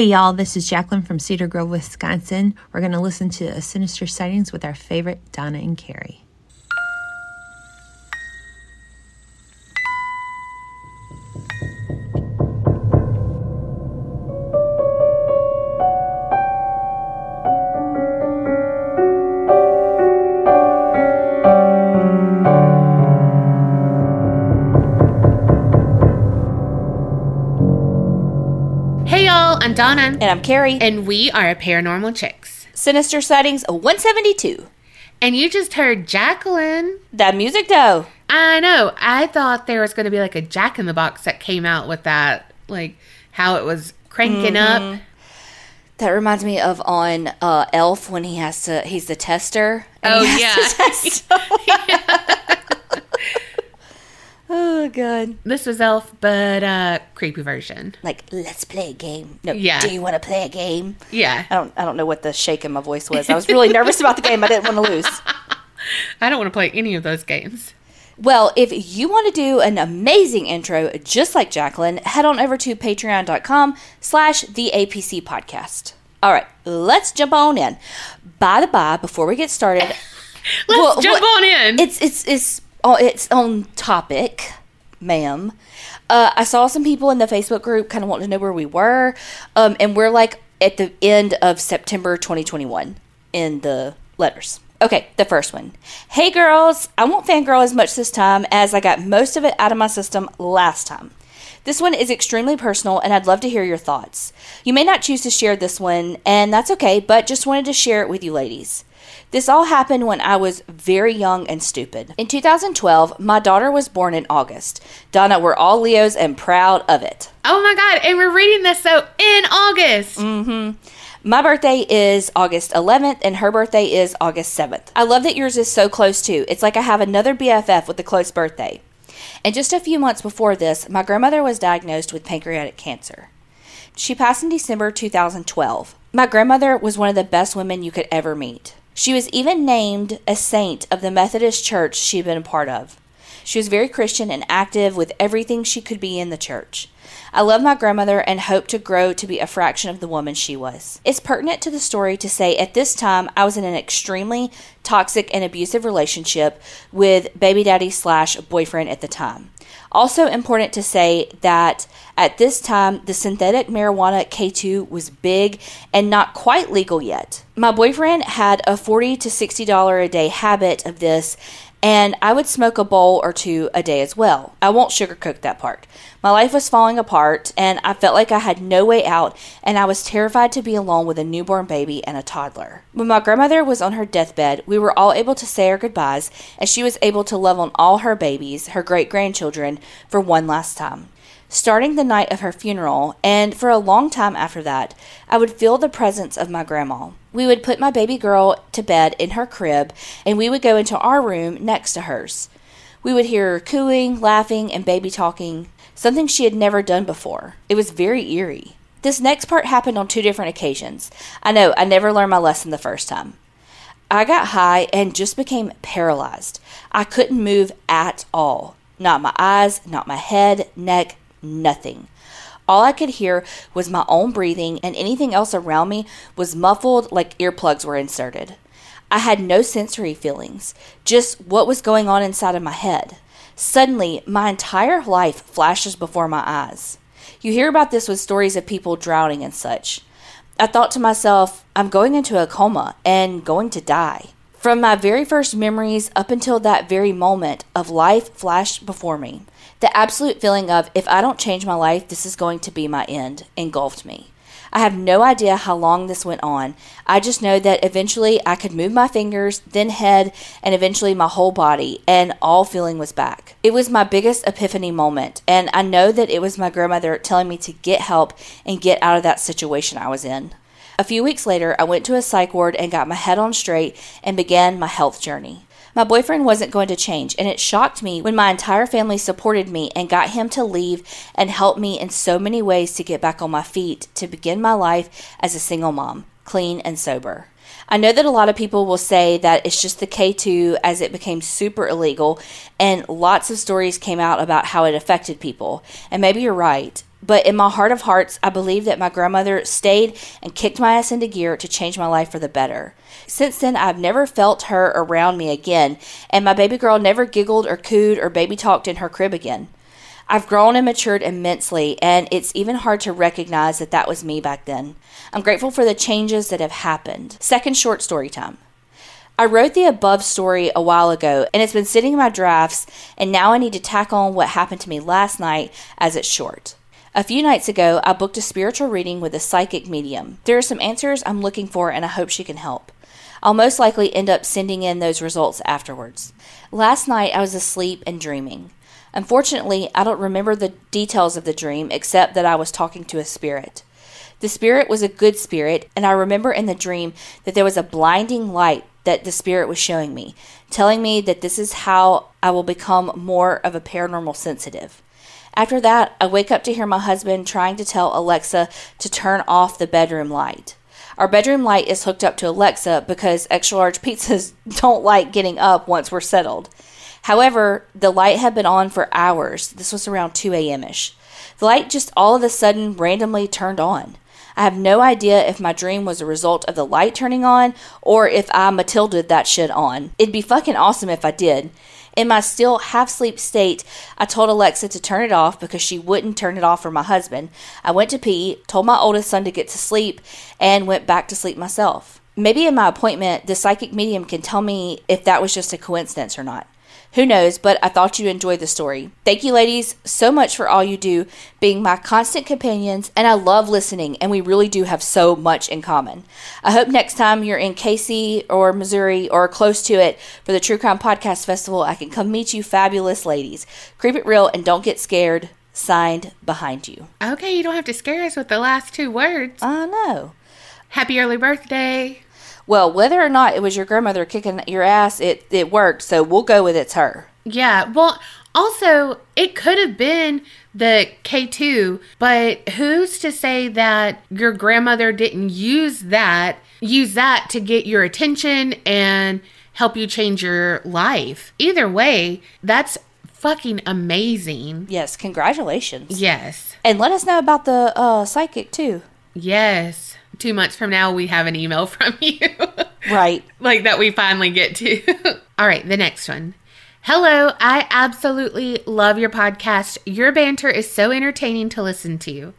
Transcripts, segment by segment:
Hey, y'all, this is Jacqueline from Cedar Grove, Wisconsin. We're going to listen to Sinister Sightings with our favorite Donna and Carrie. Donna, And I'm Carrie. and we are a Paranormal Chicks. Sinister Sightings 172. And you just heard Jacqueline. That music though. I know. I thought there was going to be like a Jack in the Box that came out with that, like how it was cranking up. That reminds me of on uh, Elf when he has to, he's the tester. Oh, he has yeah. to test. oh, God. This was Elf, but uh creepy version. Like, let's play a game. No, Yeah. do you want to play a game? Yeah. I don't, I don't know what the shake in my voice was. I was really nervous about the game. I didn't want to lose. I don't want to play any of those games. Well, if you want to do an amazing intro just like Jacqueline, head on over to patreon.com slash the APC podcast. All right, let's jump on in. By the by, before we get started, Let's Well, jump what- on in. it's it's it's oh, it's on topic, ma'am. Uh, I saw some people in the Facebook group kind of wanting to know where we were, um, and we're like at the end of September 2021 in the letters. Okay, the first one. Hey girls, I won't fangirl as much this time as I got most of it out of my system last time. This one is extremely personal, and I'd love to hear your thoughts. You may not choose to share this one, and that's okay, but just wanted to share it with you ladies. This all happened when I was very young and stupid. In 2012, my daughter was born in August. Donna, we're all Leos and proud of it. oh my god, and we're reading this so in August. Mm hmm. My birthday is August 11th, and her birthday is August 7th. I love that yours is so close too. It's like I have another BFF with a close birthday. And just a few months before this, my grandmother was diagnosed with pancreatic cancer. She passed in December 2012. My grandmother was one of the best women you could ever meet. She was even named a saint of the Methodist church she'd been a part of. She was very Christian and active with everything she could be in the church. I love my grandmother and hope to grow to be a fraction of the woman she was. It's pertinent to the story to say at this time I was in an extremely toxic and abusive relationship with baby daddy slash boyfriend at the time. Also important to say that at this time the synthetic marijuana K2 was big and not quite legal yet. My boyfriend had a 40 to 60 dollar a day habit of this and I would smoke a bowl or two a day as well. I won't sugarcoat that part. My life was falling apart, and I felt like I had no way out, and I was terrified to be alone with a newborn baby and a toddler. When my grandmother was on her deathbed, we were all able to say our goodbyes, and she was able to love on all her babies, her great grandchildren, for one last time. Starting the night of her funeral, and for a long time after that, I would feel the presence of my grandma. We would put my baby girl to bed in her crib, and we would go into our room next to hers. We would hear her cooing, laughing, and baby talking, something she had never done before. It was very eerie. This next part happened on two different occasions. I know, I never learned my lesson the first time. I got high and just became paralyzed. I couldn't move at all. Not my eyes, not my head, neck, nothing. All I could hear was my own breathing, and anything else around me was muffled like earplugs were inserted. I had no sensory feelings, just what was going on inside of my head. Suddenly, my entire life flashes before my eyes. You hear about this with stories of people drowning and such. I thought to myself, I'm going into a coma and going to die. From my very first memories up until that very moment of life flashed before me. The absolute feeling of, if I don't change my life, this is going to be my end, engulfed me. I have no idea how long this went on. I just know that eventually I could move my fingers, then head, and eventually my whole body, and all feeling was back. It was my biggest epiphany moment, and I know that it was my grandmother telling me to get help and get out of that situation I was in. A few weeks later, I went to a psych ward and got my head on straight and began my health journey. My boyfriend wasn't going to change, and it shocked me when my entire family supported me and got him to leave and help me in so many ways to get back on my feet to begin my life as a single mom, clean and sober. I know that a lot of people will say that it's just the K2 as it became super illegal, and lots of stories came out about how it affected people. And maybe you're right. but in my heart of hearts, I believe that my grandmother stayed and kicked my ass into gear to change my life for the better. Since then, I've never felt her around me again, and my baby girl never giggled or cooed or baby talked in her crib again. I've grown and matured immensely, and it's even hard to recognize that that was me back then. I'm grateful for the changes that have happened. Second short story time. I wrote the above story a while ago, and it's been sitting in my drafts, and now I need to tack on what happened to me last night as it's short. A few nights ago, I booked a spiritual reading with a psychic medium. There are some answers I'm looking for, and I hope she can help. I'll most likely end up sending in those results afterwards. Last night, I was asleep and dreaming. Unfortunately, I don't remember the details of the dream except that I was talking to a spirit. The spirit was a good spirit, and I remember in the dream that there was a blinding light that the spirit was showing me, telling me that this is how I will become more of a paranormal sensitive. After that, I wake up to hear my husband trying to tell Alexa to turn off the bedroom light. Our bedroom light is hooked up to Alexa because extra large pizzas don't like getting up once we're settled. However, the light had been on for hours. This was around 2 a.m. ish. The light just all of a sudden randomly turned on. I have no idea if my dream was a result of the light turning on or if I Matilda that shit on. It'd be fucking awesome if I did. In my still half sleep state, I told Alexa to turn it off because she wouldn't turn it off for my husband. I went to pee, told my oldest son to get to sleep, and went back to sleep myself. Maybe in my appointment, the psychic medium can tell me if that was just a coincidence or not. Who knows, but I thought you enjoyed the story. Thank you, ladies, so much for all you do, being my constant companions, and I love listening, and we really do have so much in common. I hope next time you're in KC or Missouri or close to it for the True Crime Podcast Festival, I can come meet you, fabulous ladies. Creep it real and don't get scared. Signed behind you. Okay, you don't have to scare us with the last two words. I know. Happy early birthday. Well, whether or not it was your grandmother kicking your ass, it, it worked, so we'll go with it's her. Yeah. Well, also, it could have been the K2, but who's to say that your grandmother didn't use that, use that to get your attention and help you change your life? Either way, that's fucking amazing. Yes, congratulations. Yes. And let us know about the uh, psychic, too. Yes. Two months from now, we have an email from you. Right. like that we finally get to. All right, the next one. Hello, I absolutely love your podcast. Your banter is so entertaining to listen to,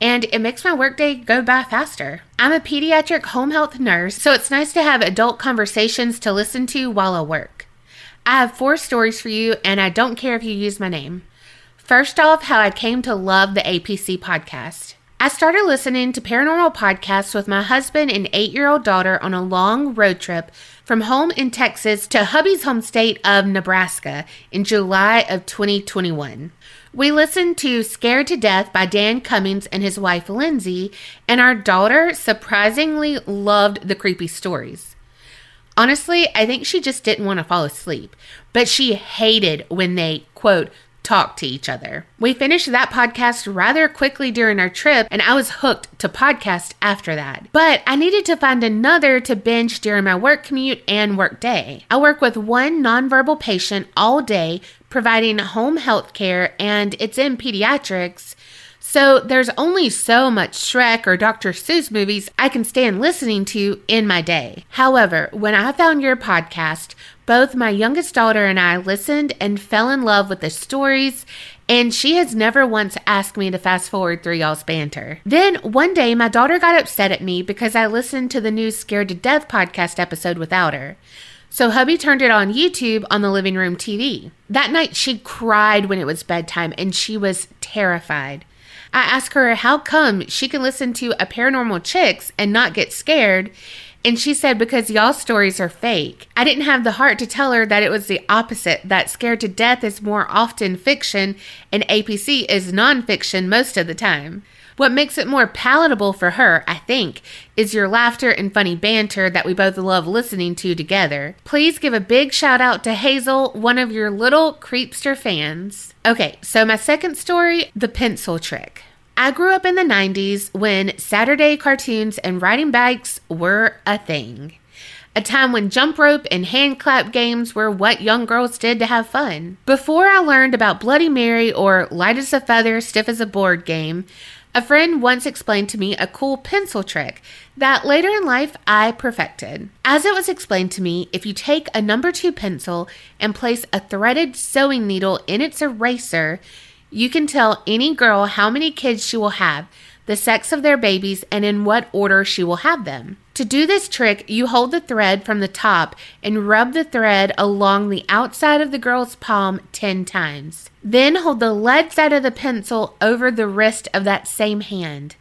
and it makes my workday go by faster. I'm a pediatric home health nurse, so it's nice to have adult conversations to listen to while I work. I have four stories for you, and I don't care if you use my name. First off, how I came to love the APC podcast. I started listening to paranormal podcasts with my husband and eight year old daughter on a long road trip from home in Texas to hubby's home state of Nebraska in July of 2021. We listened to Scared to Death by Dan Cummins and his wife Lindsay, and our daughter surprisingly loved the creepy stories. Honestly, I think she just didn't want to fall asleep, but she hated when they, quote, talk to each other. We finished that podcast rather quickly during our trip, and I was hooked to podcast after that. But I needed to find another to binge during my work commute and work day. I work with one nonverbal patient all day, providing home health care, and it's in pediatrics. So there's only so much Shrek or Dr. Seuss movies I can stand listening to in my day. However, when I found your podcast, both my youngest daughter and I listened and fell in love with the stories, and she has never once asked me to fast forward through y'all's banter. Then one day, my daughter got upset at me because I listened to the new Scared to Death podcast episode without her. So hubby turned it on YouTube on the living room TV. That night, she cried when it was bedtime and she was terrified. I asked her how come she can listen to a paranormal chicks and not get scared. And she said, because y'all stories are fake. I didn't have the heart to tell her that it was the opposite, that Scared to Death is more often fiction and APC is nonfiction most of the time. What makes it more palatable for her, I think, is your laughter and funny banter that we both love listening to together. Please give a big shout out to Hazel, one of your little creepster fans. Okay, so my second story the pencil trick. I grew up in the 90s when Saturday cartoons and riding bikes were a thing. a time when jump rope and hand clap games were what young girls did to have fun. Before I learned about Bloody Mary or Light as a Feather, Stiff as a Board game, a friend once explained to me a cool pencil trick that later in life I perfected. As it was explained to me, if you take a number two pencil and place a threaded sewing needle in its eraser, you can tell any girl how many kids she will have, the sex of their babies, and in what order she will have them. To do this trick, you hold the thread from the top and rub the thread along the outside of the girl's palm 10 times. Then hold the lead side of the pencil over the wrist of that same hand.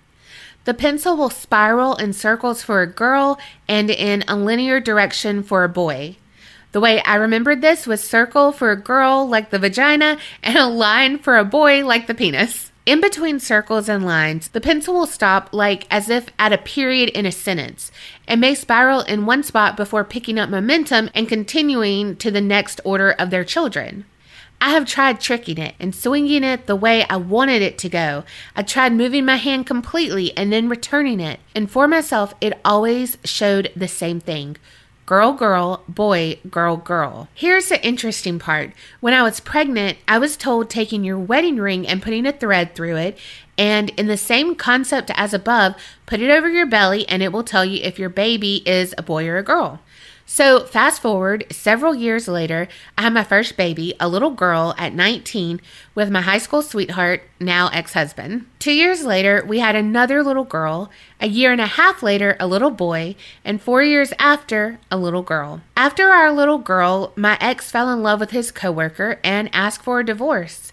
The pencil will spiral in circles for a girl and in a linear direction for a boy. The way I remembered this was circle for a girl like the vagina and a line for a boy like the penis. In between circles and lines, the pencil will stop like as if at a period in a sentence and may spiral in one spot before picking up momentum and continuing to the next order of their children. I have tried tricking it and swinging it the way I wanted it to go. I tried moving my hand completely and then returning it. And for myself, it always showed the same thing girl, girl, boy, girl, girl. Here's the interesting part. When I was pregnant, I was told taking your wedding ring and putting a thread through it, and in the same concept as above, put it over your belly and it will tell you if your baby is a boy or a girl. So, fast forward several years later, I had my first baby, a little girl at 19, with my high school sweetheart, now ex husband. Two years later, we had another little girl. A year and a half later, a little boy. And four years after, a little girl. After our little girl, my ex fell in love with his coworker and asked for a divorce.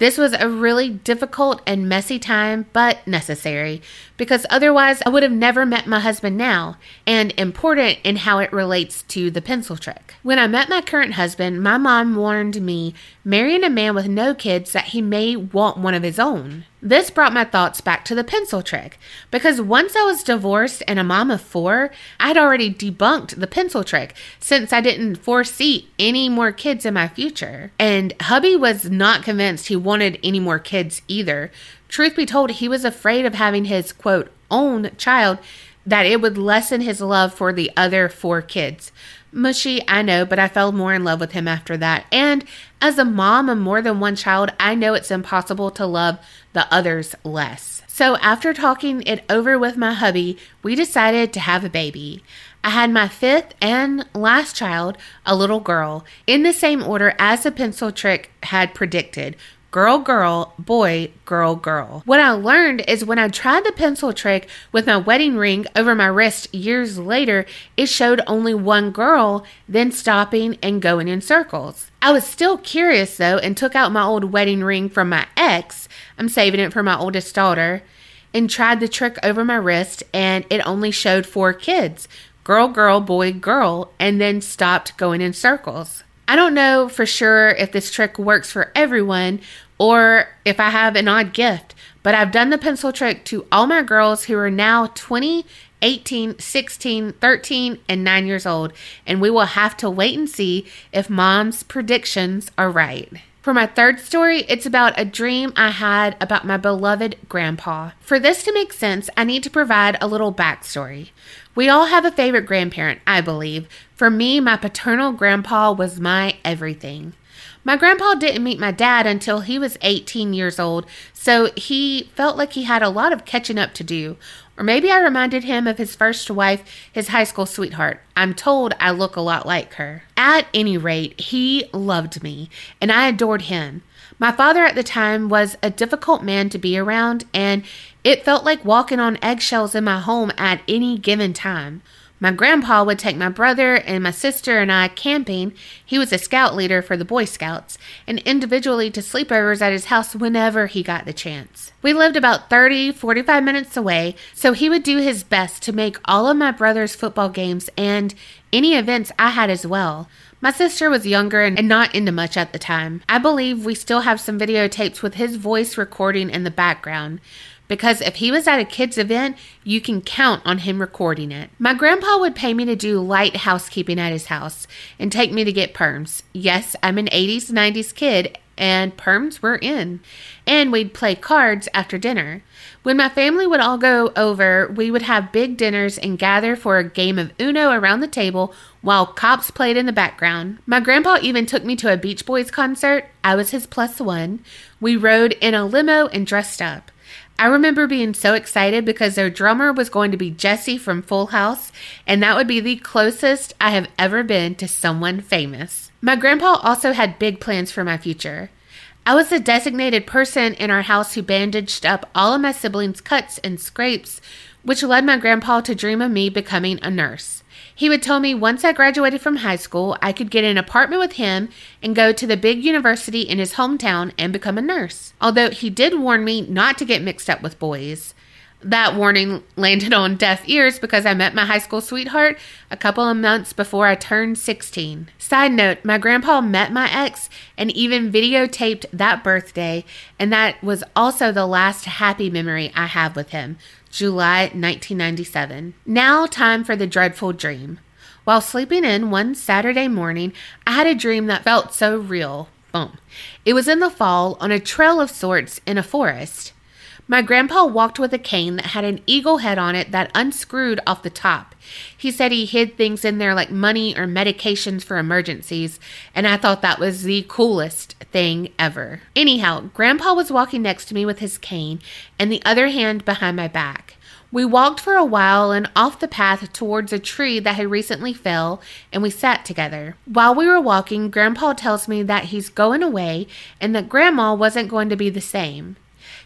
This was a really difficult and messy time, but necessary, because otherwise I would have never met my husband now, and important in how it relates to the pencil trick. When I met my current husband, my mom warned me marrying a man with no kids that he may want one of his own. This brought my thoughts back to the pencil trick because once I was divorced and a mom of four, I'd already debunked the pencil trick since I didn't foresee any more kids in my future. And hubby was not convinced he wanted any more kids either. Truth be told, he was afraid of having his quote own child that it would lessen his love for the other four kids. Mushy, I know, but I fell more in love with him after that. And as a mom of more than one child, I know it's impossible to love the others less. So after talking it over with my hubby, we decided to have a baby. I had my fifth and last child, a little girl, in the same order as the pencil trick had predicted girl, girl, boy, girl, girl. What I learned is when I tried the pencil trick with my wedding ring over my wrist years later, it showed only one girl, then stopping and going in circles. I was still curious though and took out my old wedding ring from my ex. I'm saving it for my oldest daughter. And tried the trick over my wrist, and it only showed four kids girl, girl, boy, girl, and then stopped going in circles. I don't know for sure if this trick works for everyone or if I have an odd gift, but I've done the pencil trick to all my girls who are now 20, 18, 16, 13, and 9 years old, and we will have to wait and see if mom's predictions are right. For my third story, it's about a dream I had about my beloved grandpa. For this to make sense, I need to provide a little backstory. We all have a favorite grandparent, I believe. For me, my paternal grandpa was my everything. My grandpa didn't meet my dad until he was 18 years old, so he felt like he had a lot of catching up to do. Or maybe I reminded him of his first wife, his high school sweetheart. I'm told I look a lot like her. At any rate, he loved me, and I adored him. My father at the time was a difficult man to be around, and it felt like walking on eggshells in my home at any given time. My grandpa would take my brother and my sister and I camping. He was a scout leader for the Boy Scouts, and individually to sleepovers at his house whenever he got the chance. We lived about 30, 45 minutes away, so he would do his best to make all of my brother's football games and any events I had as well. My sister was younger and not into much at the time. I believe we still have some videotapes with his voice recording in the background because if he was at a kid's event, you can count on him recording it. My grandpa would pay me to do light housekeeping at his house and take me to get perms. Yes, I'm an 80s, 90s kid and perms were in. And we'd play cards after dinner. When my family would all go over, we would have big dinners and gather for a game of Uno around the table while cops played in the background. My grandpa even took me to a Beach Boys concert. I was his plus one. We rode in a limo and dressed up. I remember being so excited because their drummer was going to be Jesse from Full House, and that would be the closest I have ever been to someone famous. My grandpa also had big plans for my future. I was the designated person in our house who bandaged up all of my siblings' cuts and scrapes, which led my grandpa to dream of me becoming a nurse. He would tell me once I graduated from high school, I could get an apartment with him and go to the big university in his hometown and become a nurse. Although he did warn me not to get mixed up with boys. That warning landed on deaf ears because I met my high school sweetheart a couple of months before I turned 16. Side note, my grandpa met my ex and even videotaped that birthday, and that was also the last happy memory I have with him. July 1997. Now, time for the dreadful dream. While sleeping in one Saturday morning, I had a dream that felt so real. Boom. It was in the fall on a trail of sorts in a forest. My grandpa walked with a cane that had an eagle head on it that unscrewed off the top. He said he hid things in there like money or medications for emergencies, and I thought that was the coolest thing ever. Anyhow, Grandpa was walking next to me with his cane and the other hand behind my back. We walked for a while and off the path towards a tree that had recently fell, and we sat together. While we were walking, Grandpa tells me that he's going away and that Grandma wasn't going to be the same.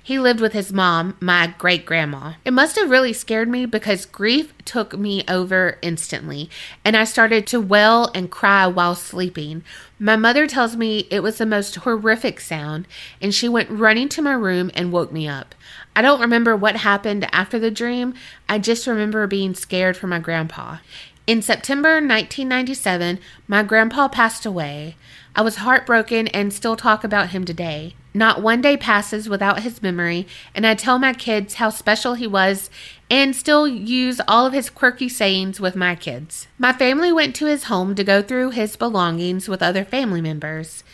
He lived with his mom, my great grandma. It must have really scared me because grief took me over instantly, and I started to wail and cry while sleeping. My mother tells me it was the most horrific sound, and she went running to my room and woke me up. I don't remember what happened after the dream, I just remember being scared for my grandpa. In September 1997, my grandpa passed away. I was heartbroken and still talk about him today. Not one day passes without his memory, and I tell my kids how special he was and still use all of his quirky sayings with my kids. My family went to his home to go through his belongings with other family members.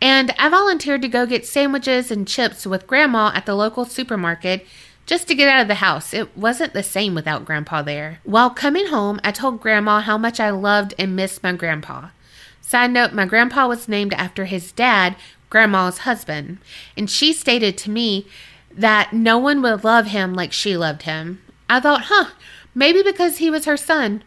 And I volunteered to go get sandwiches and chips with Grandma at the local supermarket just to get out of the house. It wasn't the same without Grandpa there. While coming home, I told Grandma how much I loved and missed my grandpa. Side note, my grandpa was named after his dad, Grandma's husband, and she stated to me that no one would love him like she loved him. I thought, huh, maybe because he was her son.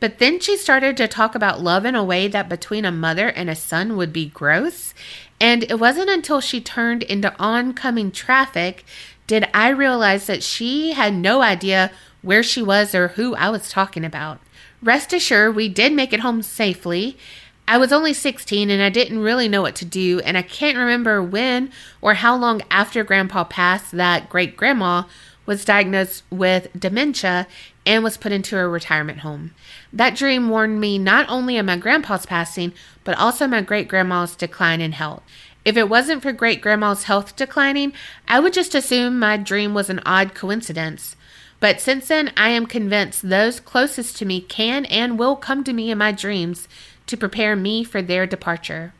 But then she started to talk about love in a way that between a mother and a son would be gross. And it wasn't until she turned into oncoming traffic did I realize that she had no idea where she was or who I was talking about. Rest assured, we did make it home safely, I was only 16 and I didn't really know what to do, and I can't remember when or how long after Grandpa passed that great grandma was diagnosed with dementia and was put into a retirement home. That dream warned me not only of my grandpa's passing, but also my great grandma's decline in health. If it wasn't for great grandma's health declining, I would just assume my dream was an odd coincidence. But since then, I am convinced those closest to me can and will come to me in my dreams to prepare me for their departure.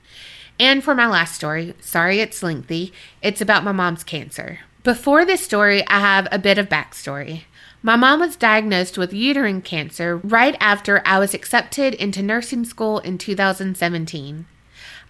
And for my last story, sorry it's lengthy, it's about my mom's cancer. Before this story, I have a bit of backstory. My mom was diagnosed with uterine cancer right after I was accepted into nursing school in 2017.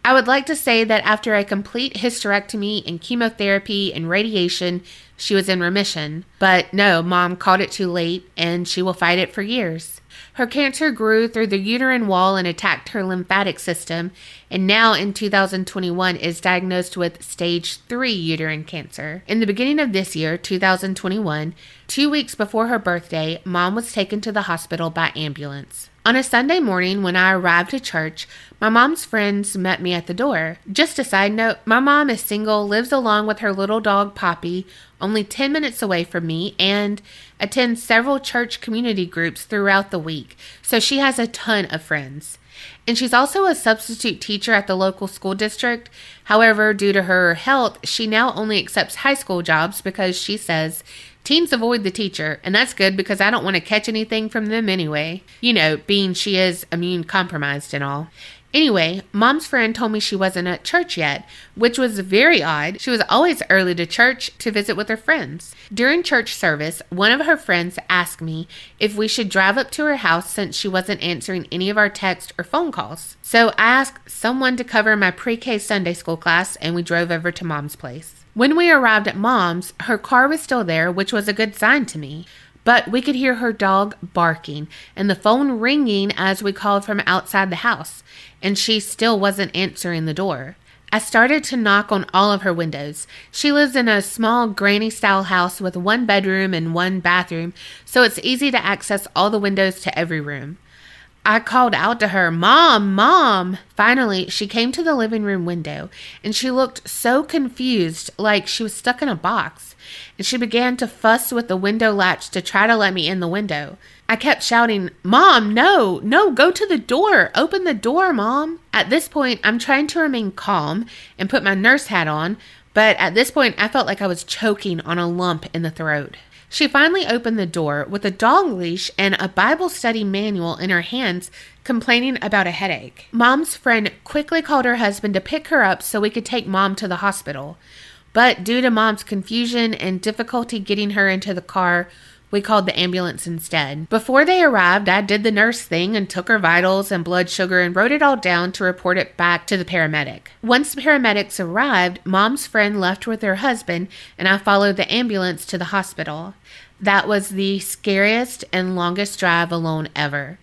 I would like to say that after a complete hysterectomy and chemotherapy and radiation, she was in remission. But no, mom caught it too late and she will fight it for years. Her cancer grew through the uterine wall and attacked her lymphatic system, and now in 2021 is diagnosed with stage 3 uterine cancer. In the beginning of this year, 2021, two weeks before her birthday, mom was taken to the hospital by ambulance. On a Sunday morning, when I arrived to church, my mom's friends met me at the door. Just a side note my mom is single, lives along with her little dog Poppy, only 10 minutes away from me, and attends several church community groups throughout the week, so she has a ton of friends. And she's also a substitute teacher at the local school district. However, due to her health, she now only accepts high school jobs because she says teens avoid the teacher, and that's good because I don't want to catch anything from them anyway. You know, being she is immune compromised and all. Anyway, mom's friend told me she wasn't at church yet, which was very odd. She was always early to church to visit with her friends. During church service, one of her friends asked me if we should drive up to her house since she wasn't answering any of our text or phone calls. So I asked someone to cover my pre K Sunday school class and we drove over to mom's place. When we arrived at mom's, her car was still there, which was a good sign to me. But we could hear her dog barking and the phone ringing as we called from outside the house, and she still wasn't answering the door. I started to knock on all of her windows. She lives in a small granny style house with one bedroom and one bathroom, so it's easy to access all the windows to every room. I called out to her, Mom, Mom. Finally, she came to the living room window and she looked so confused, like she was stuck in a box and she began to fuss with the window latch to try to let me in the window. I kept shouting, Mom, no, no, go to the door. Open the door, Mom. At this point, I'm trying to remain calm and put my nurse hat on, but at this point, I felt like I was choking on a lump in the throat. She finally opened the door with a dog leash and a Bible study manual in her hands, complaining about a headache. Mom's friend quickly called her husband to pick her up so we could take mom to the hospital. But due to mom's confusion and difficulty getting her into the car, we called the ambulance instead. Before they arrived, I did the nurse thing and took her vitals and blood sugar and wrote it all down to report it back to the paramedic. Once the paramedics arrived, mom's friend left with her husband, and I followed the ambulance to the hospital. That was the scariest and longest drive alone ever.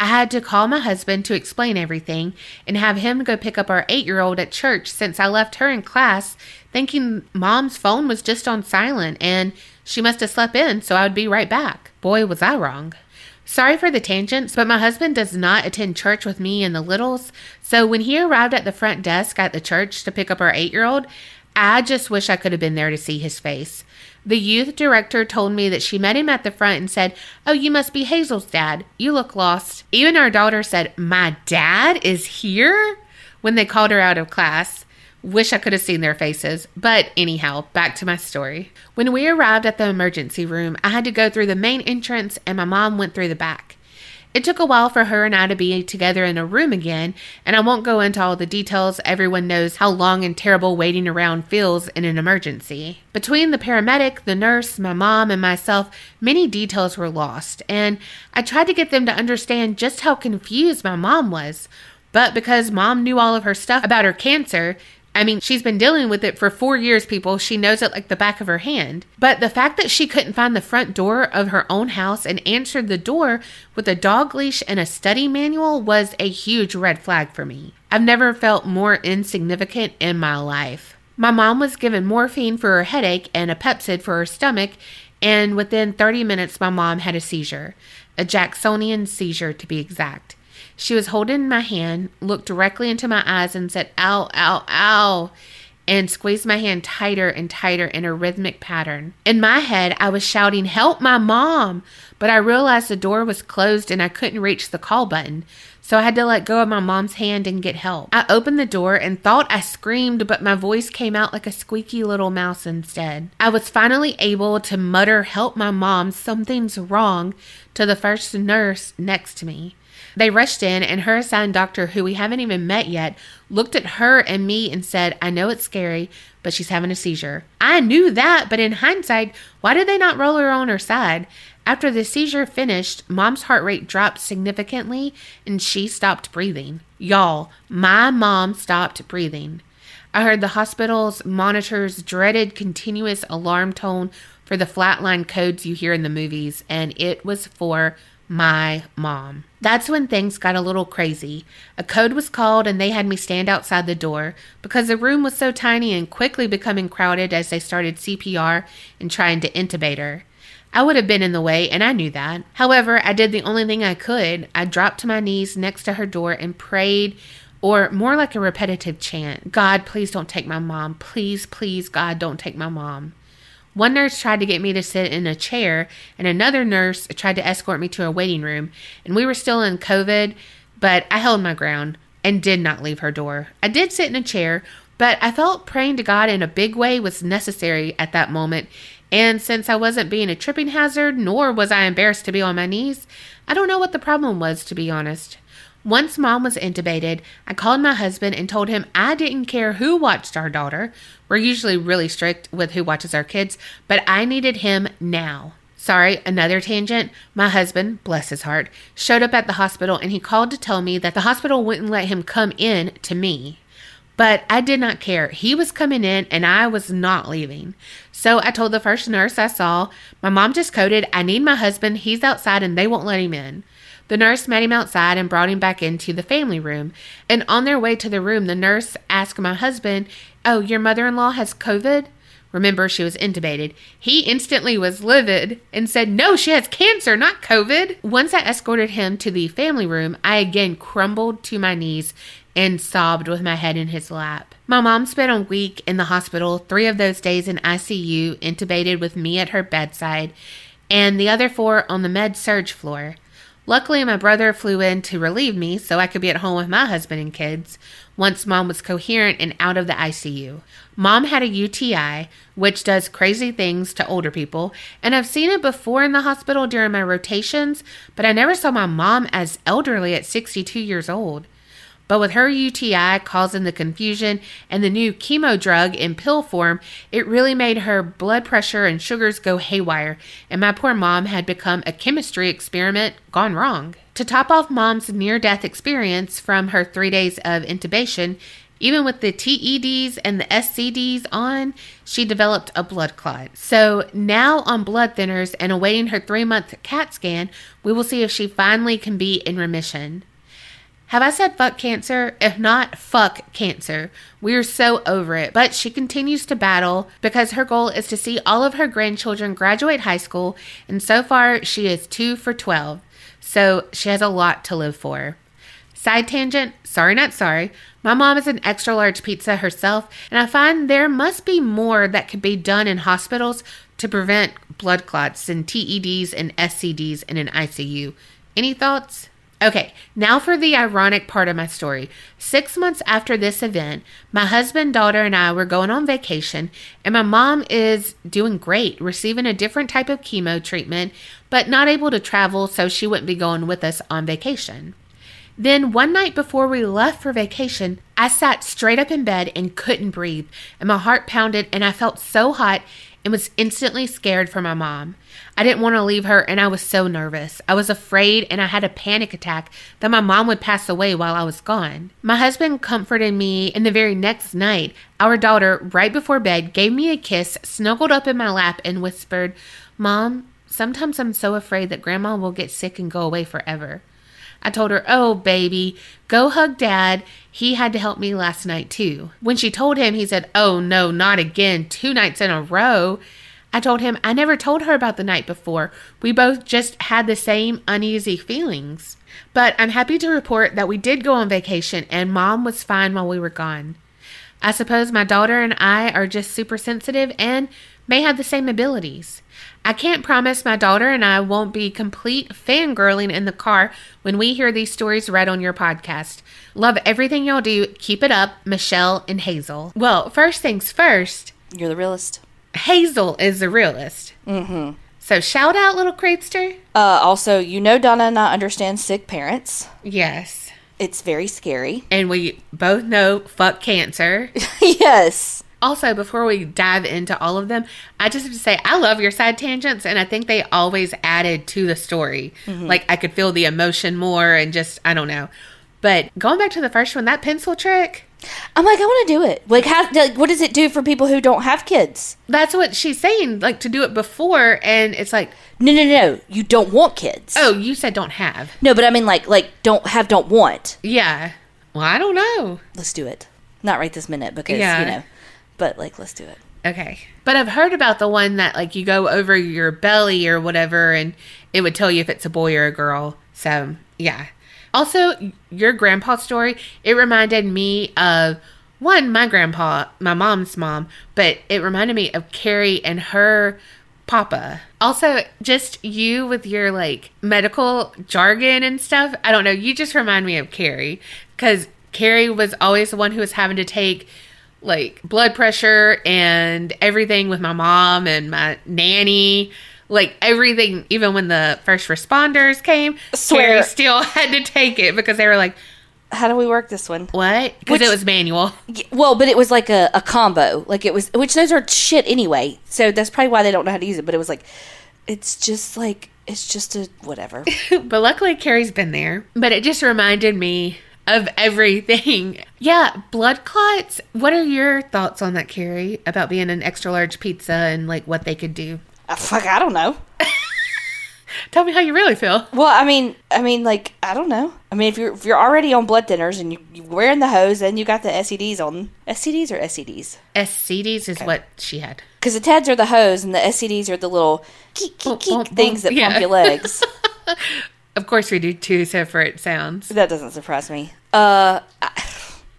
I had to call my husband to explain everything and have him go pick up our eight year old at church since I left her in class thinking mom's phone was just on silent and she must have slept in, so I would be right back. Boy, was I wrong. Sorry for the tangents, but my husband does not attend church with me and the littles, so when he arrived at the front desk at the church to pick up our eight year old, I just wish I could have been there to see his face. The youth director told me that she met him at the front and said, Oh, you must be Hazel's dad. You look lost. Even our daughter said, My dad is here? when they called her out of class. Wish I could have seen their faces. But anyhow, back to my story. When we arrived at the emergency room, I had to go through the main entrance and my mom went through the back. It took a while for her and I to be together in a room again, and I won't go into all the details. Everyone knows how long and terrible waiting around feels in an emergency. Between the paramedic, the nurse, my mom, and myself, many details were lost, and I tried to get them to understand just how confused my mom was. But because mom knew all of her stuff about her cancer, I mean, she's been dealing with it for four years, people. She knows it like the back of her hand. But the fact that she couldn't find the front door of her own house and answered the door with a dog leash and a study manual was a huge red flag for me. I've never felt more insignificant in my life. My mom was given morphine for her headache and a Pepcid for her stomach, and within 30 minutes, my mom had a seizure, a Jacksonian seizure to be exact. She was holding my hand, looked directly into my eyes, and said, Ow, ow, ow, and squeezed my hand tighter and tighter in a rhythmic pattern. In my head, I was shouting, Help my mom! But I realized the door was closed and I couldn't reach the call button. So I had to let go of my mom's hand and get help. I opened the door and thought I screamed, but my voice came out like a squeaky little mouse instead. I was finally able to mutter, Help my mom, something's wrong, to the first nurse next to me. They rushed in, and her assigned doctor, who we haven't even met yet, looked at her and me and said, I know it's scary, but she's having a seizure. I knew that, but in hindsight, why did they not roll her on her side? After the seizure finished, mom's heart rate dropped significantly and she stopped breathing. Y'all, my mom stopped breathing. I heard the hospital's monitors' dreaded continuous alarm tone for the flatline codes you hear in the movies, and it was for my mom. That's when things got a little crazy. A code was called and they had me stand outside the door because the room was so tiny and quickly becoming crowded as they started CPR and trying to intubate her. I would have been in the way, and I knew that. However, I did the only thing I could. I dropped to my knees next to her door and prayed, or more like a repetitive chant God, please don't take my mom. Please, please, God, don't take my mom. One nurse tried to get me to sit in a chair, and another nurse tried to escort me to a waiting room. And we were still in COVID, but I held my ground and did not leave her door. I did sit in a chair, but I felt praying to God in a big way was necessary at that moment. And since I wasn't being a tripping hazard, nor was I embarrassed to be on my knees, I don't know what the problem was, to be honest. Once mom was intubated, I called my husband and told him I didn't care who watched our daughter. We're usually really strict with who watches our kids, but I needed him now. Sorry, another tangent. My husband, bless his heart, showed up at the hospital and he called to tell me that the hospital wouldn't let him come in to me. But I did not care. He was coming in and I was not leaving. So I told the first nurse I saw, my mom just coded, I need my husband. He's outside and they won't let him in. The nurse met him outside and brought him back into the family room. And on their way to the room, the nurse asked my husband, Oh, your mother in law has COVID? Remember, she was intubated. He instantly was livid and said, No, she has cancer, not COVID. Once I escorted him to the family room, I again crumbled to my knees and sobbed with my head in his lap. My mom spent a week in the hospital, three of those days in ICU, intubated with me at her bedside, and the other four on the med surg floor. Luckily, my brother flew in to relieve me so I could be at home with my husband and kids once mom was coherent and out of the ICU. Mom had a UTI, which does crazy things to older people, and I've seen it before in the hospital during my rotations, but I never saw my mom as elderly at 62 years old. But with her UTI causing the confusion and the new chemo drug in pill form, it really made her blood pressure and sugars go haywire, and my poor mom had become a chemistry experiment gone wrong. To top off mom's near death experience from her three days of intubation, even with the TEDs and the SCDs on, she developed a blood clot. So now on blood thinners and awaiting her three month CAT scan, we will see if she finally can be in remission. Have I said fuck cancer? If not, fuck cancer. We are so over it. But she continues to battle because her goal is to see all of her grandchildren graduate high school, and so far she is 2 for 12. So she has a lot to live for. Side tangent, sorry, not sorry. My mom is an extra large pizza herself, and I find there must be more that could be done in hospitals to prevent blood clots and TEDs and SCDs in an ICU. Any thoughts? Okay, now for the ironic part of my story. Six months after this event, my husband, daughter, and I were going on vacation, and my mom is doing great, receiving a different type of chemo treatment, but not able to travel, so she wouldn't be going with us on vacation. Then, one night before we left for vacation, I sat straight up in bed and couldn't breathe, and my heart pounded, and I felt so hot and was instantly scared for my mom. I didn't want to leave her and I was so nervous. I was afraid and I had a panic attack that my mom would pass away while I was gone. My husband comforted me and the very next night, our daughter, right before bed, gave me a kiss, snuggled up in my lap, and whispered, Mom, sometimes I'm so afraid that grandma will get sick and go away forever. I told her, Oh, baby, go hug dad. He had to help me last night, too. When she told him, he said, Oh, no, not again. Two nights in a row. I told him I never told her about the night before. We both just had the same uneasy feelings. But I'm happy to report that we did go on vacation and mom was fine while we were gone. I suppose my daughter and I are just super sensitive and may have the same abilities. I can't promise my daughter and I won't be complete fangirling in the car when we hear these stories read on your podcast. Love everything y'all do. Keep it up, Michelle and Hazel. Well, first things first. You're the realist. Hazel is the realist. Mm-hmm. So shout out, little Creepster. Uh, also, you know Donna and I understand sick parents. Yes. It's very scary. And we both know fuck cancer. yes. Also, before we dive into all of them, I just have to say I love your side tangents, and I think they always added to the story. Mm-hmm. Like I could feel the emotion more, and just I don't know. But going back to the first one, that pencil trick. I'm like, I want to do it. Like, how? Like, what does it do for people who don't have kids? That's what she's saying, like to do it before, and it's like, No, no, no. You don't want kids. oh, you said don't have. No, but I mean, like, like don't have, don't want. Yeah. Well, I don't know. Let's do it. Not right this minute because Yeah. you know, but like, let's do it. Okay. But I've heard about the one that like you go over your belly or whatever and it would tell you if it's a boy or a girl. So, yeah. Also, your grandpa story, it reminded me of one, my grandpa, my mom's mom, but it reminded me of Carrie and her papa. Also, just you with your like medical jargon and stuff. I don't know. You just remind me of Carrie because Carrie was always the one who was having to take like blood pressure and everything with my mom and my nanny. Like everything, even when the first responders came, Swear. Carrie still had to take it because they were like, How do we work this one? "What?" Because it was manual. Well, but it was like a, a combo. Like it was, which those are shit anyway. So that's probably why they don't know how to use it. But it was like, it's just like, it's just a whatever. but luckily, Carrie's been there. But it just reminded me of everything. Yeah, blood clots. What are your thoughts on that, Carrie? About being an extra large pizza and like what they could do? Uh, fuck, I don't know. Tell me how you really feel. Well, I mean, I mean, like, I don't know. I mean, if you're if you're already on blood thinners and you you're wearing the hose and you got the SEDs on STDs or SEDs, SCDs is what she had. because the TEDs are the hose and the SEDs are the little keek keek keek things that pump your legs. Of course, we do two separate sounds. that doesn't surprise me. Uh,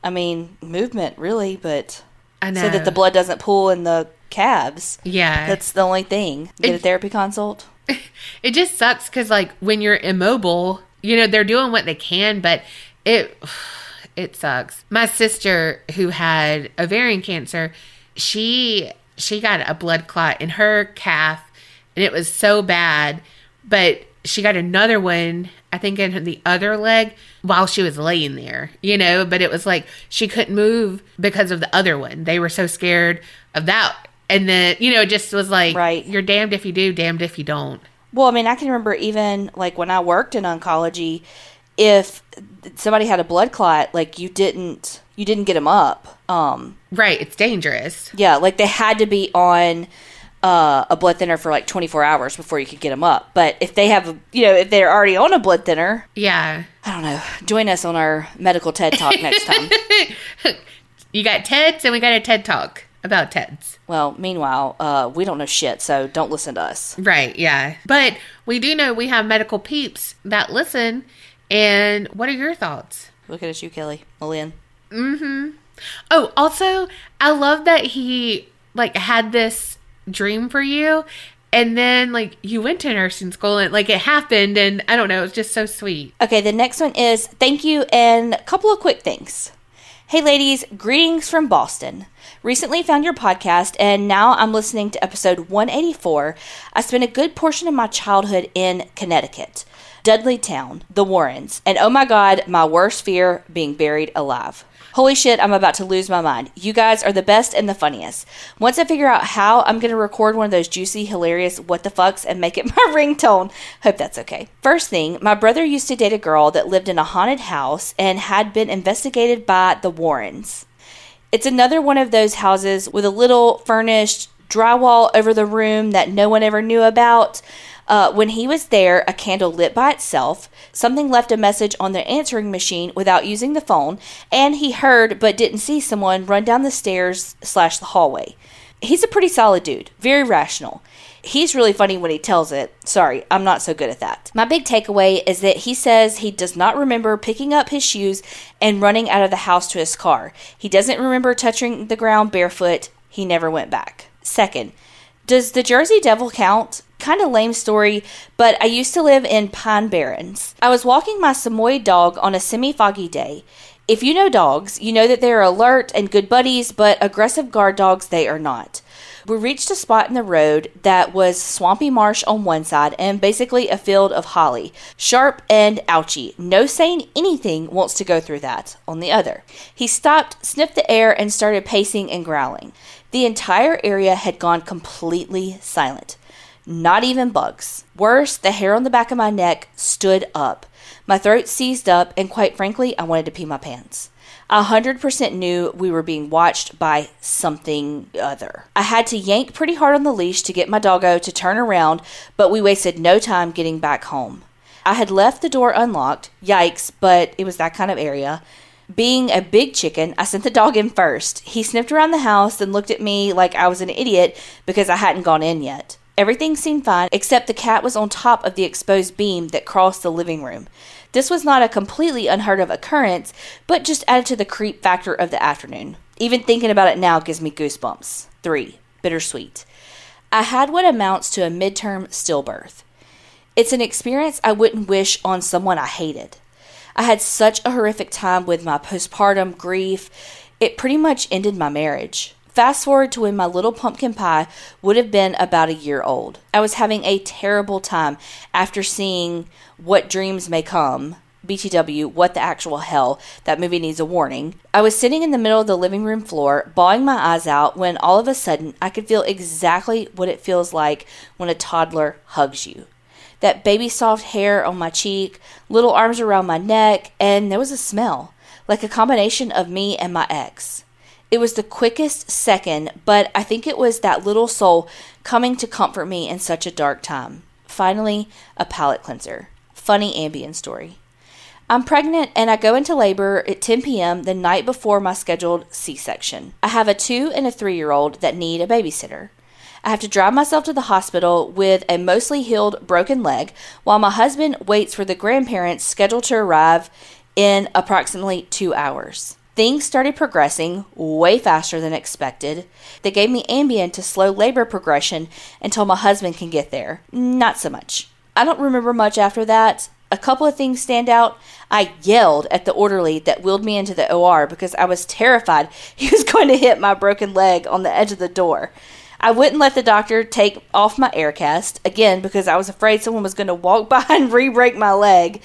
I, mean, movement really, but I know. so that the blood doesn't pool in the calves. yeah. That's the only thing. Get a therapy consult. it just sucks because like when you're immobile you know they're doing what they can but it it sucks my sister who had ovarian cancer she she got a blood clot in her calf and it was so bad but she got another one i think in the other leg while she was laying there you know but it was like she couldn't move because of the other one they were so scared of that and then you know it just was like Right. you're damned if you do damned if you don't Well, I mean, I can remember even like when I worked in oncology, if somebody had a blood clot, like you didn't you didn't get them up. Um, Right, it's dangerous. yeah, like they had to be on uh, a blood thinner for like 24 hours before you could get them up. But if they have, you know, if they're already on a blood thinner, Yeah. I don't know. Join us on our medical TED talk next time. You got TEDs and we got a TED talk about TEDs. Well, meanwhile, uh, we don't know shit, so don't listen to us. Right, yeah. But we do know we have medical peeps that listen. And what are your thoughts? Look at you, Kelly, Lillian. Oh, also, I love that he like had this dream for you and then like you went to nursing school and like it happened and I don't know, it was just so sweet. Okay, the next one is thank you and a couple of quick things. Hey ladies, greetings from Boston. Recently found your podcast and now I'm listening to episode 184. I spent a good portion of my childhood in Connecticut, Dudleytown, the Warrens, and oh my god, my worst fear being buried alive. Holy shit, I'm about to lose my mind. You guys are the best and the funniest. Once I figure out how, I'm going to record one of those juicy, hilarious what the fucks and make it my ringtone. Hope that's okay. First thing, my brother used to date a girl that lived in a haunted house and had been investigated by the Warrens. It's another one of those houses with a little furnished drywall over the room that no one ever knew about. Uh, when he was there, a candle lit by itself, something left a message on the answering machine without using the phone, and he heard but didn't see someone run down the stairs slash the hallway. He's a pretty solid dude, very rational. He's really funny when he tells it. Sorry, I'm not so good at that. My big takeaway is that he says he does not remember picking up his shoes and running out of the house to his car. He doesn't remember touching the ground barefoot. He never went back. Second, does the Jersey Devil count? Kind of lame story, but I used to live in Pine Barrens. I was walking my Samoyed dog on a semi foggy day. If you know dogs, you know that they are alert and good buddies, but aggressive guard dogs they are not. We reached a spot in the road that was swampy marsh on one side and basically a field of holly. Sharp and ouchy. No sane anything wants to go through that on the other. He stopped, sniffed the air, and started pacing and growling. The entire area had gone completely silent. Not even bugs. Worse, the hair on the back of my neck stood up. My throat seized up, and quite frankly, I wanted to pee my pants. Hundred percent knew we were being watched by something other. I had to yank pretty hard on the leash to get my doggo to turn around, but we wasted no time getting back home. I had left the door unlocked. Yikes, but it was that kind of area. Being a big chicken, I sent the dog in first. He sniffed around the house and looked at me like I was an idiot because I hadn't gone in yet. Everything seemed fine, except the cat was on top of the exposed beam that crossed the living room. This was not a completely unheard of occurrence, but just added to the creep factor of the afternoon. Even thinking about it now gives me goosebumps. 3. Bittersweet. I had what amounts to a midterm stillbirth. It's an experience I wouldn't wish on someone I hated. I had such a horrific time with my postpartum grief. It pretty much ended my marriage. Fast forward to when my little pumpkin pie would have been about a year old. I was having a terrible time after seeing What Dreams May Come. BTW, What the Actual Hell, that movie needs a warning. I was sitting in the middle of the living room floor, bawling my eyes out, when all of a sudden I could feel exactly what it feels like when a toddler hugs you. That baby soft hair on my cheek, little arms around my neck, and there was a smell, like a combination of me and my ex. It was the quickest second, but I think it was that little soul coming to comfort me in such a dark time. Finally, a palate cleanser. Funny Ambien story. I'm pregnant and I go into labor at 10 p.m. the night before my scheduled C section. I have a two and a three year old that need a babysitter. I have to drive myself to the hospital with a mostly healed broken leg while my husband waits for the grandparents scheduled to arrive in approximately two hours. Things started progressing way faster than expected. They gave me Ambien to slow labor progression until my husband can get there. Not so much. I don't remember much after that. A couple of things stand out. I yelled at the orderly that wheeled me into the OR because I was terrified he was going to hit my broken leg on the edge of the door. I wouldn't let the doctor take off my air cast, again, because I was afraid someone was going to walk by and re break my leg.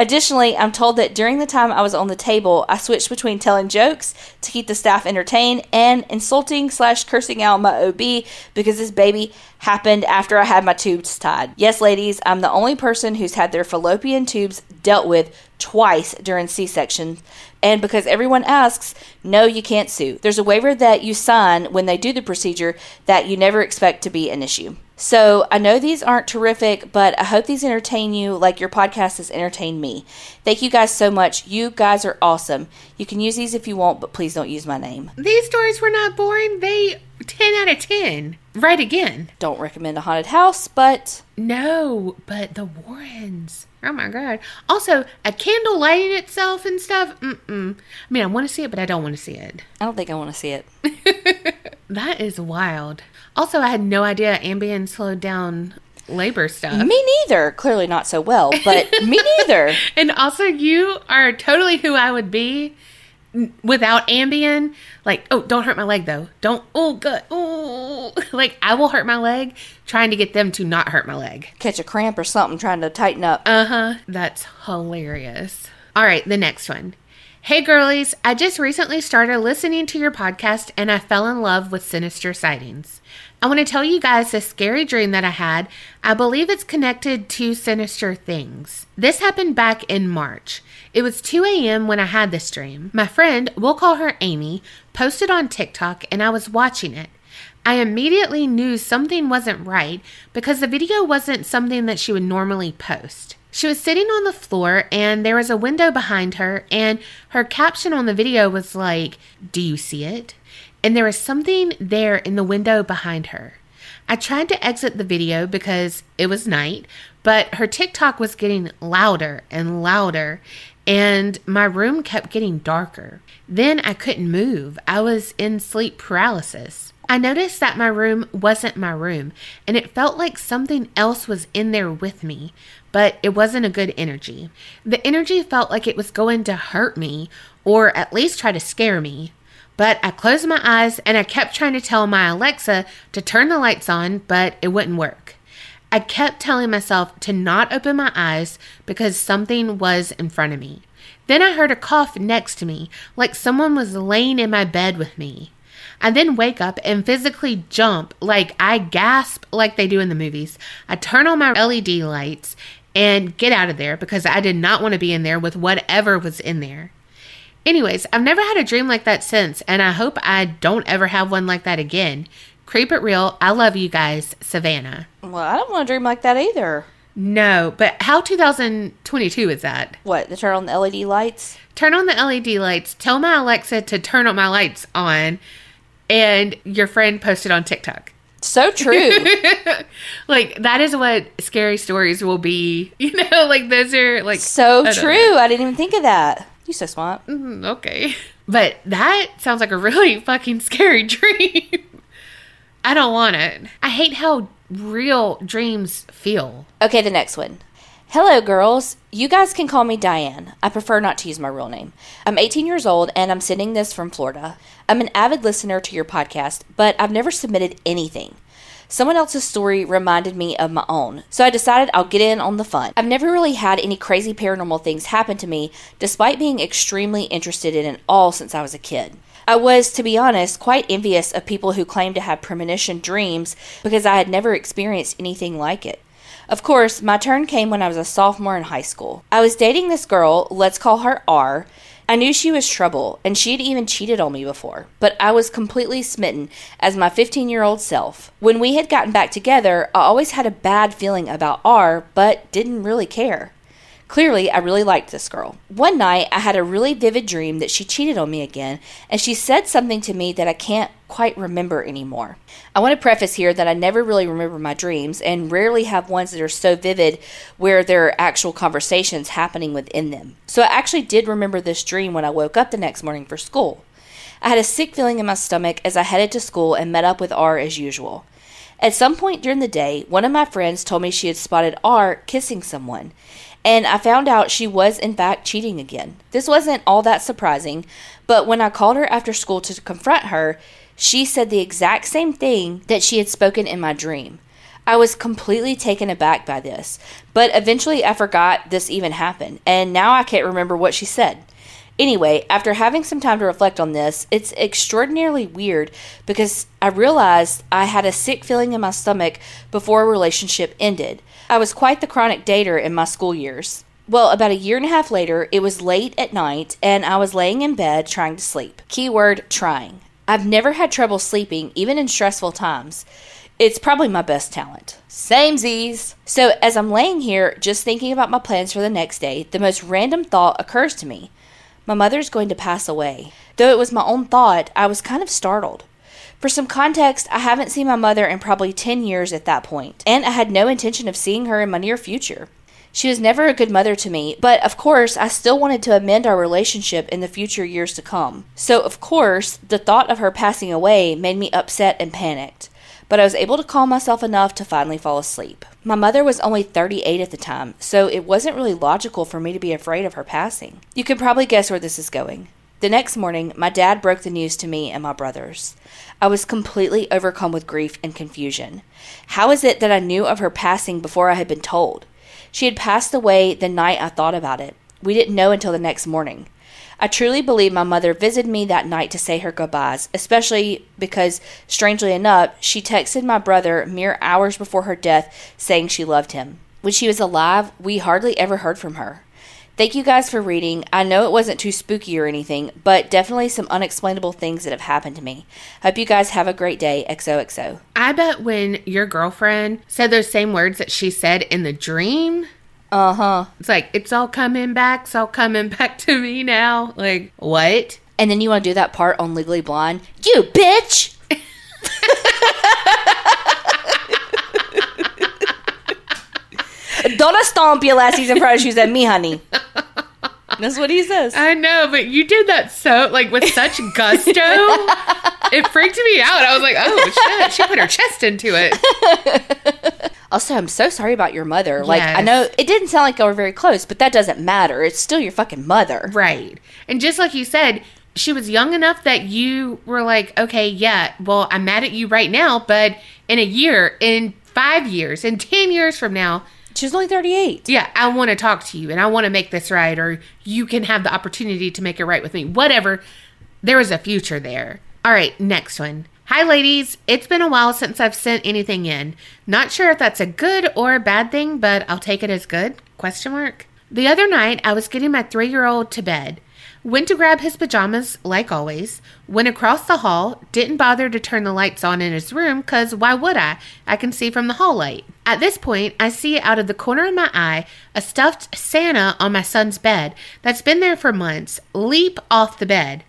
Additionally, I'm told that during the time I was on the table, I switched between telling jokes to keep the staff entertained and insulting slash cursing out my OB because this baby happened after I had my tubes tied. Yes, ladies, I'm the only person who's had their fallopian tubes dealt with twice during C section. And because everyone asks, no, you can't sue. There's a waiver that you sign when they do the procedure that you never expect to be an issue. So I know these aren't terrific, but I hope these entertain you like your podcast has entertained me. Thank you guys so much. You guys are awesome. You can use these if you want, but please don't use my name. These stories were not boring. They 10 out of 10. Right again. Don't recommend a haunted house, but No, but the Warrens. Oh my god. Also, a candle lighting itself and stuff. Mm-mm. I mean, I want to see it, but I don't want to see it. I don't think I want to see it. That is wild. Also, I had no idea Ambien slowed down labor stuff. Me neither. Clearly not so well, but me neither. And also, you are totally who I would be without Ambien. Like, oh, don't hurt my leg though. Don't. Oh, good. Oh, like I will hurt my leg trying to get them to not hurt my leg. Catch a cramp or something trying to tighten up. Uh huh. That's hilarious. All right, the next one. Hey girlies, I just recently started listening to your podcast and I fell in love with sinister sightings. I want to tell you guys a scary dream that I had. I believe it's connected to sinister things. This happened back in March. It was 2 a.m. when I had this dream. My friend, we'll call her Amy, posted on TikTok and I was watching it. I immediately knew something wasn't right because the video wasn't something that she would normally post. She was sitting on the floor and there was a window behind her, and her caption on the video was like, Do you see it? And there was something there in the window behind her. I tried to exit the video because it was night, but her TikTok was getting louder and louder, and my room kept getting darker. Then I couldn't move. I was in sleep paralysis. I noticed that my room wasn't my room, and it felt like something else was in there with me, but it wasn't a good energy. The energy felt like it was going to hurt me, or at least try to scare me. But I closed my eyes and I kept trying to tell my Alexa to turn the lights on, but it wouldn't work. I kept telling myself to not open my eyes because something was in front of me. Then I heard a cough next to me, like someone was laying in my bed with me. I then wake up and physically jump, like I gasp like they do in the movies. I turn on my LED lights and get out of there because I did not want to be in there with whatever was in there. Anyways, I've never had a dream like that since, and I hope I don't ever have one like that again. Creep it real. I love you guys, Savannah. Well, I don't want to dream like that either. No, but how 2022 is that? What, to turn on the LED lights? Turn on the LED lights, tell my Alexa to turn on my lights on, and your friend posted on TikTok. So true. like that is what scary stories will be. You know, like those are like so true. I didn't even think of that. You so smart. Mm, okay. But that sounds like a really fucking scary dream. I don't want it. I hate how real dreams feel. Okay, the next one. Hello, girls. You guys can call me Diane. I prefer not to use my real name. I'm 18 years old and I'm sending this from Florida. I'm an avid listener to your podcast, but I've never submitted anything. Someone else's story reminded me of my own, so I decided I'll get in on the fun. I've never really had any crazy paranormal things happen to me, despite being extremely interested in it all since I was a kid. I was, to be honest, quite envious of people who claim to have premonition dreams because I had never experienced anything like it. Of course, my turn came when I was a sophomore in high school. I was dating this girl, let's call her R. I knew she was trouble, and she had even cheated on me before, but I was completely smitten as my 15 year old self. When we had gotten back together, I always had a bad feeling about R, but didn't really care. Clearly, I really liked this girl. One night, I had a really vivid dream that she cheated on me again, and she said something to me that I can't quite remember anymore. I want to preface here that I never really remember my dreams and rarely have ones that are so vivid where there are actual conversations happening within them. So I actually did remember this dream when I woke up the next morning for school. I had a sick feeling in my stomach as I headed to school and met up with R as usual. At some point during the day, one of my friends told me she had spotted R kissing someone and I found out she was in fact cheating again. This wasn't all that surprising, but when I called her after school to confront her, she said the exact same thing that she had spoken in my dream. I was completely taken aback by this, but eventually I forgot this even happened, and now I can't remember what she said. Anyway, after having some time to reflect on this, it's extraordinarily weird because I realized I had a sick feeling in my stomach before a relationship ended. I was quite the chronic dater in my school years. Well, about a year and a half later, it was late at night and I was laying in bed trying to sleep. Keyword trying. I've never had trouble sleeping, even in stressful times. It's probably my best talent. Same Z's. So, as I'm laying here just thinking about my plans for the next day, the most random thought occurs to me. My mother's going to pass away. Though it was my own thought, I was kind of startled. For some context, I haven't seen my mother in probably 10 years at that point, and I had no intention of seeing her in my near future. She was never a good mother to me, but of course, I still wanted to amend our relationship in the future years to come. So, of course, the thought of her passing away made me upset and panicked but I was able to calm myself enough to finally fall asleep. My mother was only 38 at the time, so it wasn't really logical for me to be afraid of her passing. You can probably guess where this is going. The next morning, my dad broke the news to me and my brothers. I was completely overcome with grief and confusion. How is it that I knew of her passing before I had been told? She had passed away the night I thought about it. We didn't know until the next morning. I truly believe my mother visited me that night to say her goodbyes, especially because, strangely enough, she texted my brother mere hours before her death saying she loved him. When she was alive, we hardly ever heard from her. Thank you guys for reading. I know it wasn't too spooky or anything, but definitely some unexplainable things that have happened to me. Hope you guys have a great day. XOXO. I bet when your girlfriend said those same words that she said in the dream, Uh huh. it's like, it's all coming back. It's all coming back to me now. Like, what? And then you want to do that part on Legally Blonde? You bitch! Don't stomp your last season of shoes at me, honey. That's what he says. I know, but you did that so, like, with such gusto. it freaked me out. I was like, oh, shit. She put her chest into it. Also, I'm so sorry about your mother. Like, I know it didn't sound like y'all were very close, but that doesn't matter. It's still your fucking mother. Right. And just like you said, she was young enough that you were like, okay, yeah, well, I'm mad at you right now, but in a year, in five years, in 10 years from now, She was only 38. yeah, I want to talk to you and I want to make this right, or you can have the opportunity to make it right with me. Whatever. There is a future there. All right, next one. Hi, ladies. It's been a while since I've sent anything in. Not sure if that's a good or a bad thing, but I'll take it as good. Question mark. The other night, I was getting my three year old to bed. Went to grab his pajamas, like always. Went across the hall. Didn't bother to turn the lights on in his room, because why would I? I can see from the hall light. At this point, I see out of the corner of my eye a stuffed Santa on my son's bed that's been there for months leap off the bed.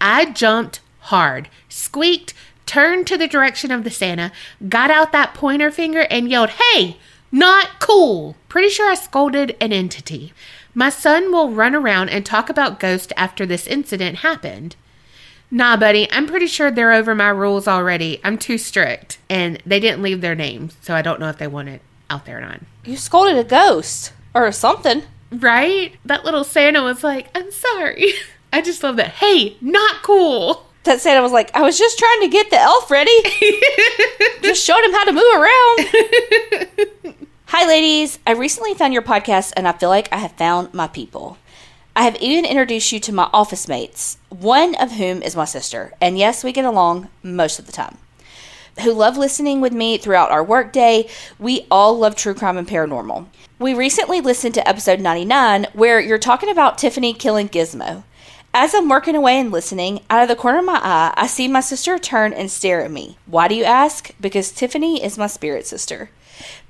I jumped hard, squeaked, turned to the direction of the Santa, got out that pointer finger, and yelled, Hey, not cool. Pretty sure I scolded an entity. My son will run around and talk about ghosts after this incident happened. Nah, buddy, I'm pretty sure they're over my rules already. I'm too strict. And they didn't leave their names, so I don't know if they want it out there or not. You scolded a ghost. or something. Right? That little Santa was like, I'm sorry. I just love that. Hey, not cool. That Santa was like, I was just trying to get the elf ready. just showed him how to move around. Hi, ladies. I recently found your podcast and I feel like I have found my people. I have even introduced you to my office mates, one of whom is my sister. And yes, we get along most of the time. Who love listening with me throughout our workday. We all love true crime and paranormal. We recently listened to episode 99 where you're talking about Tiffany killing Gizmo. As I'm working away and listening, out of the corner of my eye, I see my sister turn and stare at me. Why do you ask? Because Tiffany is my spirit sister.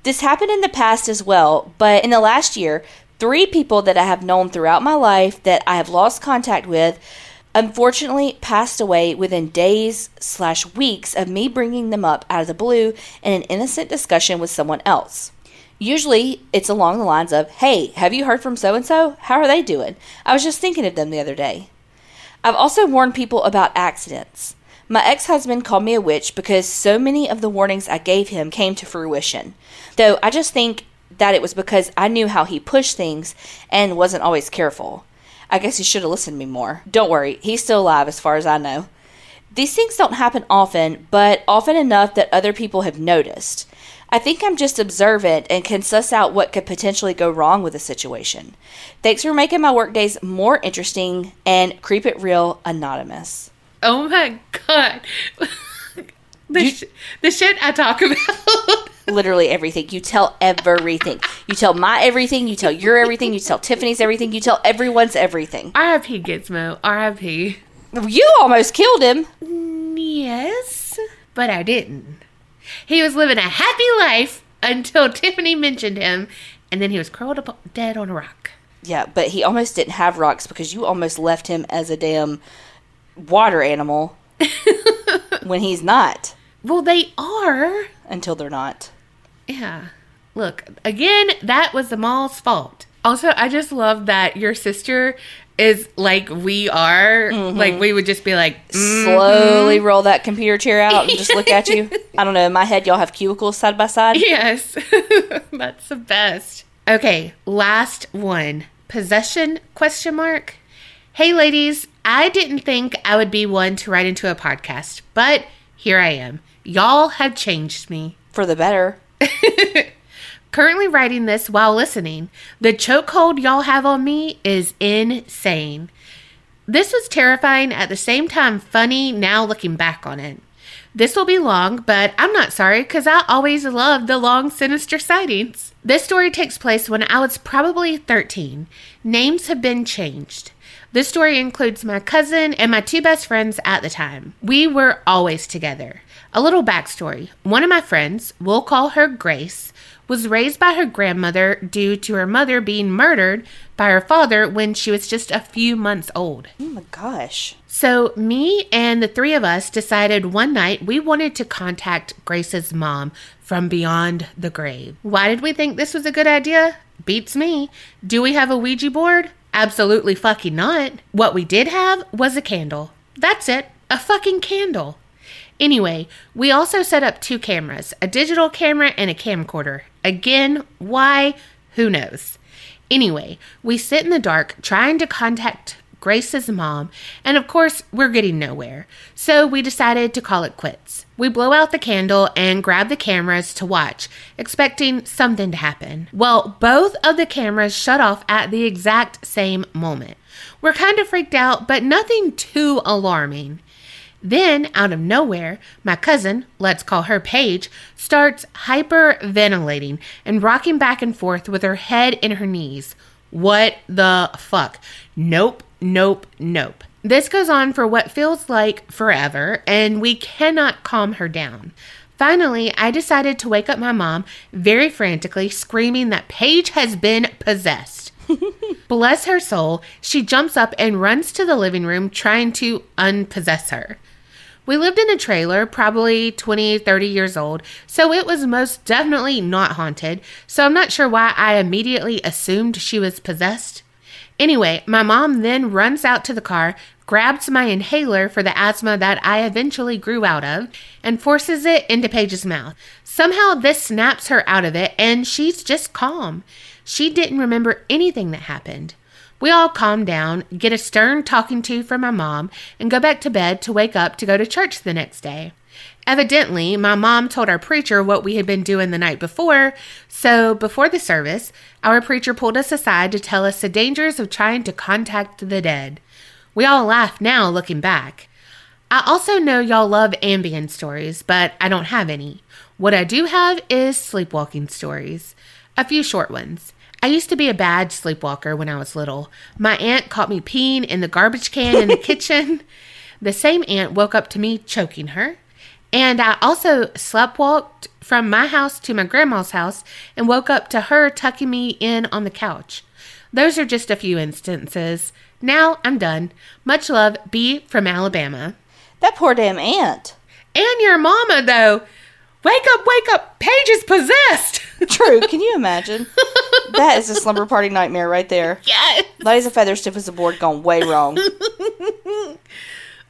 This happened in the past as well, but in the last year, three people that I have known throughout my life that I have lost contact with unfortunately passed away within days slash weeks of me bringing them up out of the blue in an innocent discussion with someone else. Usually, it's along the lines of, Hey, have you heard from so and so? How are they doing? I was just thinking of them the other day. I've also warned people about accidents. My ex husband called me a witch because so many of the warnings I gave him came to fruition. Though I just think that it was because I knew how he pushed things and wasn't always careful. I guess he should have listened to me more. Don't worry, he's still alive as far as I know. These things don't happen often, but often enough that other people have noticed. I think I'm just observant and can suss out what could potentially go wrong with a situation. Thanks for making my workdays more interesting and keep it real anonymous. Oh my god. the, sh- the shit I talk about. Literally everything. You tell everything. You tell my everything. You tell your everything. You tell Tiffany's everything. You tell everyone's everything. R.I.P. Gizmo. R.I.P. You almost killed him. Yes, but I didn't. He was living a happy life until Tiffany mentioned him, and then he was curled up dead on a rock. Yeah, but he almost didn't have rocks because you almost left him as a damn water animal when he's not. Well, they are. Until they're not. Yeah. Look, again, that was the mall's fault. Also, I just love that your sister is like we are. Mm-hmm. Like we would just be like mm-hmm. slowly roll that computer chair out and just look at you. I don't know. In my head, y'all have cubicles side by side. Yes, that's the best. Okay, last one. Possession? Question mark. Hey, ladies. I didn't think I would be one to write into a podcast, but here I am. Y'all have changed me for the better. Currently writing this while listening. The chokehold y'all have on me is insane. This was terrifying at the same time funny now looking back on it. This will be long, but I'm not sorry because I always love the long, sinister sightings. This story takes place when I was probably 13. Names have been changed. This story includes my cousin and my two best friends at the time. We were always together. A little backstory one of my friends, we'll call her Grace, was raised by her grandmother due to her mother being murdered by her father when she was just a few months old. Oh my gosh. So, me and the three of us decided one night we wanted to contact Grace's mom from beyond the grave. Why did we think this was a good idea? Beats me. Do we have a Ouija board? Absolutely fucking not. What we did have was a candle. That's it. A fucking candle. Anyway, we also set up two cameras a digital camera and a camcorder. Again, why? Who knows? Anyway, we sit in the dark trying to contact Grace's mom, and of course, we're getting nowhere. So we decided to call it quits. We blow out the candle and grab the cameras to watch, expecting something to happen. Well, both of the cameras shut off at the exact same moment. We're kind of freaked out, but nothing too alarming. Then, out of nowhere, my cousin, let's call her Paige, starts hyperventilating and rocking back and forth with her head in her knees. What the fuck? Nope, nope, nope. This goes on for what feels like forever, and we cannot calm her down. Finally, I decided to wake up my mom very frantically, screaming that Paige has been possessed. Bless her soul, she jumps up and runs to the living room trying to unpossess her. We lived in a trailer, probably 20, 30 years old, so it was most definitely not haunted, so I'm not sure why I immediately assumed she was possessed. Anyway, my mom then runs out to the car, grabs my inhaler for the asthma that I eventually grew out of, and forces it into Paige's mouth. Somehow this snaps her out of it, and she's just calm. She didn't remember anything that happened. We all calm down, get a stern talking to from my mom, and go back to bed to wake up to go to church the next day. Evidently, my mom told our preacher what we had been doing the night before, so before the service, our preacher pulled us aside to tell us the dangers of trying to contact the dead. We all laugh now looking back. I also know y'all love Ambien stories, but I don't have any. What I do have is sleepwalking stories. A few short ones. I used to be a bad sleepwalker when I was little. My aunt caught me peeing in the garbage can in the kitchen. The same aunt woke up to me choking her. And I also sleptwalked from my house to my grandma's house and woke up to her tucking me in on the couch. Those are just a few instances. Now I'm done. Much love, B from Alabama. That poor damn aunt. And your mama, though. Wake up, wake up. Paige is possessed. True. Can you imagine? that is a slumber party nightmare right there. yes. Ladies of feather stiff as a board gone way wrong.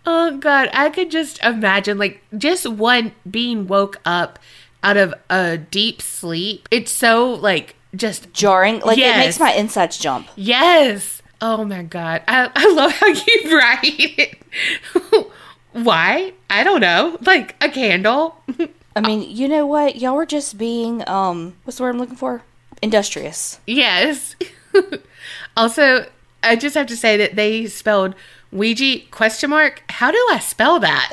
Oh, God. I could just imagine, like, just one being woke up out of a deep sleep. It's so, like, just Jarring. Like it makes my insides jump. Yes. Oh my god. I, I love how you write it. Why? I don't know. Like a candle. I mean, you know what? Y'all were just being um what's the word I'm looking for? Industrious. yes. also, I just have to say that they spelled Ouija question mark. How do I spell that?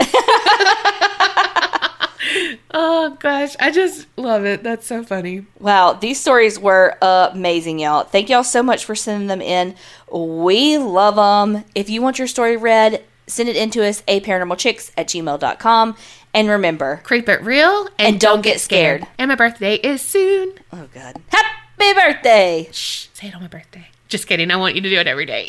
oh gosh, I just love it. That's so funny. Wow, these stories were amazing, y'all. Thank y'all so much for sending them in. We love them. If you want your story read, send it in to us, aparanormalchicks at gmail.com. And remember, Creep it real and, And don't get scared. And my birthday is soon. oh God, happy birthday! Shh, say it on my birthday. Just kidding. I want you to do it every day.